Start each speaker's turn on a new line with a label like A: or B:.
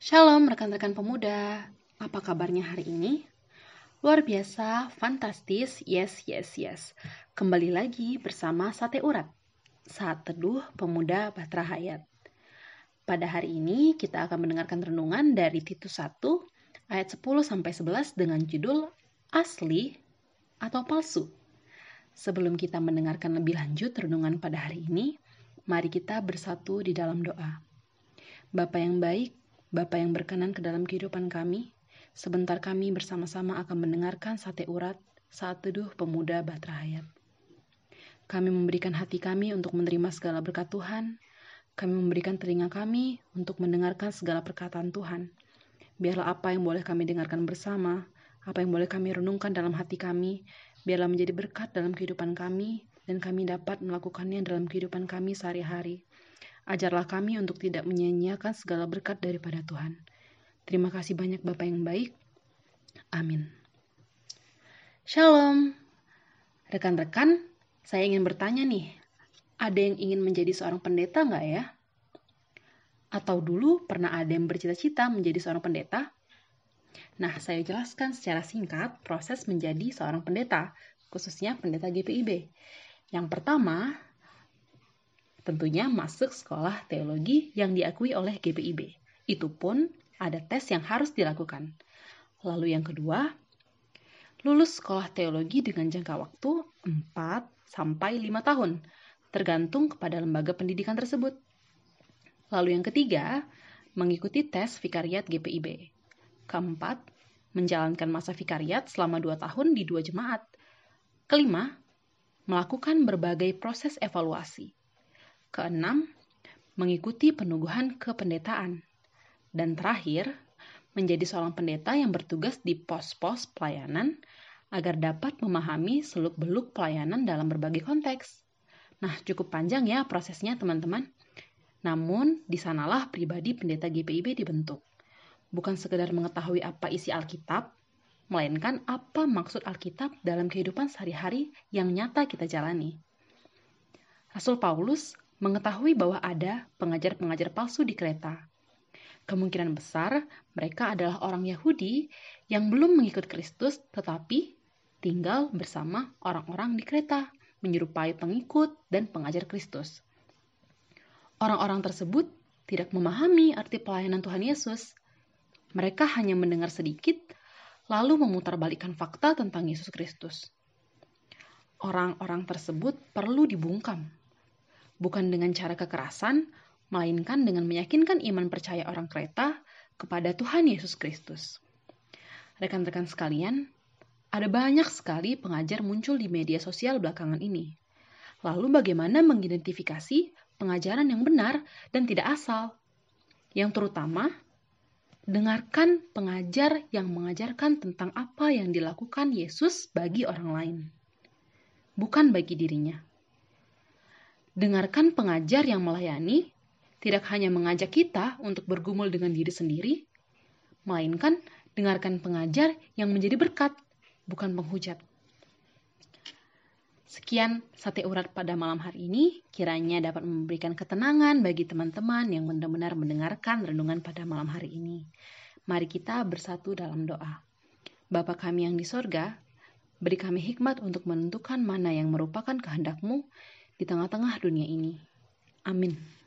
A: Shalom rekan-rekan pemuda, apa kabarnya hari ini? Luar biasa, fantastis, yes, yes, yes. Kembali lagi bersama Sate Urat, saat teduh pemuda Batra Hayat. Pada hari ini kita akan mendengarkan renungan dari Titus 1 ayat 10 sampai 11 dengan judul Asli atau Palsu. Sebelum kita mendengarkan lebih lanjut renungan pada hari ini, mari kita bersatu di dalam doa. Bapa yang baik, Bapa yang berkenan ke dalam kehidupan kami, sebentar kami bersama-sama akan mendengarkan sate urat saat teduh pemuda Batra Hayat. Kami memberikan hati kami untuk menerima segala berkat Tuhan. Kami memberikan telinga kami untuk mendengarkan segala perkataan Tuhan. Biarlah apa yang boleh kami dengarkan bersama, apa yang boleh kami renungkan dalam hati kami, biarlah menjadi berkat dalam kehidupan kami, dan kami dapat melakukannya dalam kehidupan kami sehari-hari. Ajarlah kami untuk tidak menyia-nyiakan segala berkat daripada Tuhan. Terima kasih banyak Bapak yang baik. Amin. Shalom. Rekan-rekan, saya ingin bertanya nih, ada yang ingin menjadi seorang pendeta nggak ya? Atau dulu pernah ada yang bercita-cita menjadi seorang pendeta? Nah, saya jelaskan secara singkat proses menjadi seorang pendeta, khususnya pendeta GPIB. Yang pertama, Tentunya masuk sekolah teologi yang diakui oleh GPIB. Itu pun ada tes yang harus dilakukan. Lalu yang kedua, lulus sekolah teologi dengan jangka waktu 4 sampai 5 tahun, tergantung kepada lembaga pendidikan tersebut. Lalu yang ketiga, mengikuti tes vikariat GPIB. Keempat, menjalankan masa vikariat selama 2 tahun di dua jemaat. Kelima, melakukan berbagai proses evaluasi. Keenam, mengikuti penuguhan kependetaan. Dan terakhir, menjadi seorang pendeta yang bertugas di pos-pos pelayanan agar dapat memahami seluk-beluk pelayanan dalam berbagai konteks. Nah, cukup panjang ya prosesnya teman-teman. Namun, di sanalah pribadi pendeta GPIB dibentuk. Bukan sekedar mengetahui apa isi Alkitab, melainkan apa maksud Alkitab dalam kehidupan sehari-hari yang nyata kita jalani. Rasul Paulus mengetahui bahwa ada pengajar-pengajar palsu di kereta. Kemungkinan besar mereka adalah orang Yahudi yang belum mengikut Kristus tetapi tinggal bersama orang-orang di kereta, menyerupai pengikut dan pengajar Kristus. Orang-orang tersebut tidak memahami arti pelayanan Tuhan Yesus. Mereka hanya mendengar sedikit, lalu memutarbalikkan fakta tentang Yesus Kristus. Orang-orang tersebut perlu dibungkam bukan dengan cara kekerasan, melainkan dengan meyakinkan iman percaya orang kereta kepada Tuhan Yesus Kristus. Rekan-rekan sekalian, ada banyak sekali pengajar muncul di media sosial belakangan ini. Lalu bagaimana mengidentifikasi pengajaran yang benar dan tidak asal? Yang terutama, dengarkan pengajar yang mengajarkan tentang apa yang dilakukan Yesus bagi orang lain, bukan bagi dirinya. Dengarkan pengajar yang melayani, tidak hanya mengajak kita untuk bergumul dengan diri sendiri, melainkan dengarkan pengajar yang menjadi berkat, bukan penghujat. Sekian sate urat pada malam hari ini, kiranya dapat memberikan ketenangan bagi teman-teman yang benar-benar mendengarkan renungan pada malam hari ini. Mari kita bersatu dalam doa. Bapa kami yang di sorga, beri kami hikmat untuk menentukan mana yang merupakan kehendakmu, di tengah-tengah dunia ini. Amin.